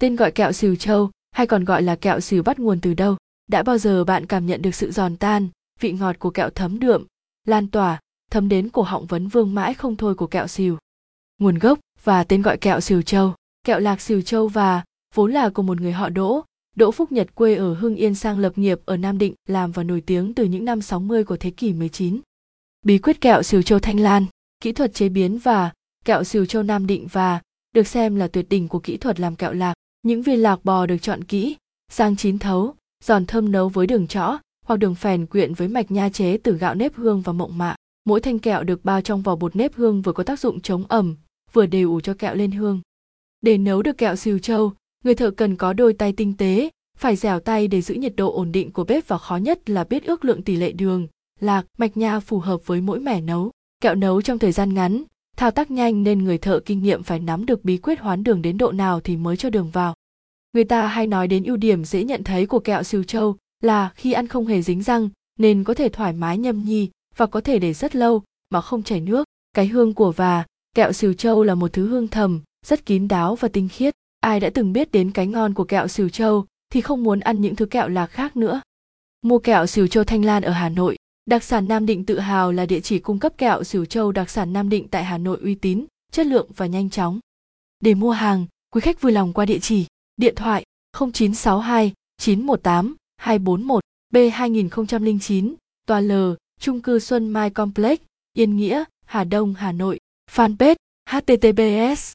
Tên gọi kẹo xìu châu hay còn gọi là kẹo xìu bắt nguồn từ đâu? Đã bao giờ bạn cảm nhận được sự giòn tan, vị ngọt của kẹo thấm đượm, lan tỏa, thấm đến cổ họng vấn vương mãi không thôi của kẹo xìu? Nguồn gốc và tên gọi kẹo xìu châu. Kẹo lạc xìu châu và vốn là của một người họ Đỗ, Đỗ Phúc Nhật quê ở Hưng Yên sang lập nghiệp ở Nam Định làm và nổi tiếng từ những năm 60 của thế kỷ 19. Bí quyết kẹo xìu châu Thanh Lan, kỹ thuật chế biến và kẹo xìu châu Nam Định và được xem là tuyệt đỉnh của kỹ thuật làm kẹo lạc. Những viên lạc bò được chọn kỹ, sang chín thấu, giòn thơm nấu với đường chõ hoặc đường phèn quyện với mạch nha chế từ gạo nếp hương và mộng mạ. Mỗi thanh kẹo được bao trong vỏ bột nếp hương vừa có tác dụng chống ẩm, vừa đều ủ cho kẹo lên hương. Để nấu được kẹo xìu châu, người thợ cần có đôi tay tinh tế, phải dẻo tay để giữ nhiệt độ ổn định của bếp và khó nhất là biết ước lượng tỷ lệ đường, lạc, mạch nha phù hợp với mỗi mẻ nấu. Kẹo nấu trong thời gian ngắn, thao tác nhanh nên người thợ kinh nghiệm phải nắm được bí quyết hoán đường đến độ nào thì mới cho đường vào. Người ta hay nói đến ưu điểm dễ nhận thấy của kẹo siêu châu là khi ăn không hề dính răng nên có thể thoải mái nhâm nhi và có thể để rất lâu mà không chảy nước. Cái hương của và kẹo siêu châu là một thứ hương thầm, rất kín đáo và tinh khiết. Ai đã từng biết đến cái ngon của kẹo siêu châu thì không muốn ăn những thứ kẹo lạc khác nữa. Mua kẹo siêu châu Thanh Lan ở Hà Nội, Đặc sản Nam Định tự hào là địa chỉ cung cấp kẹo siêu châu đặc sản Nam Định tại Hà Nội uy tín, chất lượng và nhanh chóng. Để mua hàng, quý khách vui lòng qua địa chỉ, điện thoại 0962 918 241 B 2009, tòa L, trung cư Xuân Mai Complex, Yên Nghĩa, Hà Đông, Hà Nội. Fanpage https